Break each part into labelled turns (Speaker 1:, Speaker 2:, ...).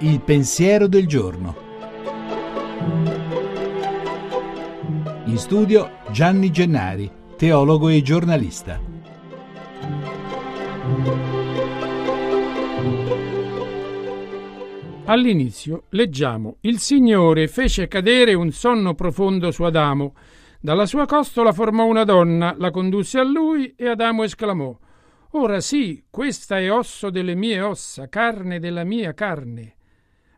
Speaker 1: Il pensiero del giorno. In studio Gianni Gennari, teologo e giornalista.
Speaker 2: All'inizio leggiamo Il Signore fece cadere un sonno profondo su Adamo. Dalla sua costola formò una donna, la condusse a lui e Adamo esclamò Ora sì, questa è osso delle mie ossa, carne della mia carne.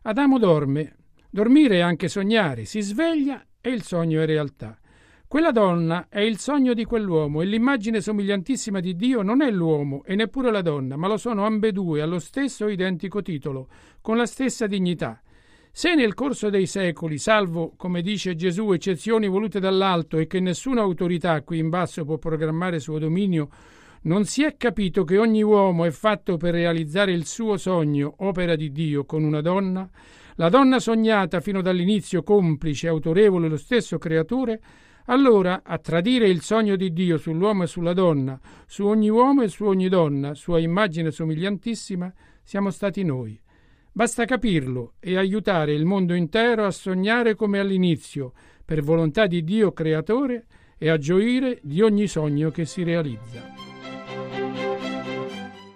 Speaker 2: Adamo dorme. Dormire è anche sognare. Si sveglia e il sogno è realtà. Quella donna è il sogno di quell'uomo e l'immagine somigliantissima di Dio non è l'uomo e neppure la donna, ma lo sono ambedue allo stesso identico titolo, con la stessa dignità. Se nel corso dei secoli, salvo, come dice Gesù, eccezioni volute dall'alto e che nessuna autorità qui in basso può programmare suo dominio, non si è capito che ogni uomo è fatto per realizzare il suo sogno, opera di Dio, con una donna, la donna sognata fino dall'inizio complice, autorevole lo stesso creatore, allora a tradire il sogno di Dio sull'uomo e sulla donna, su ogni uomo e su ogni donna, sua immagine somigliantissima, siamo stati noi. Basta capirlo e aiutare il mondo intero a sognare come all'inizio, per volontà di Dio creatore, e a gioire di ogni sogno che si realizza.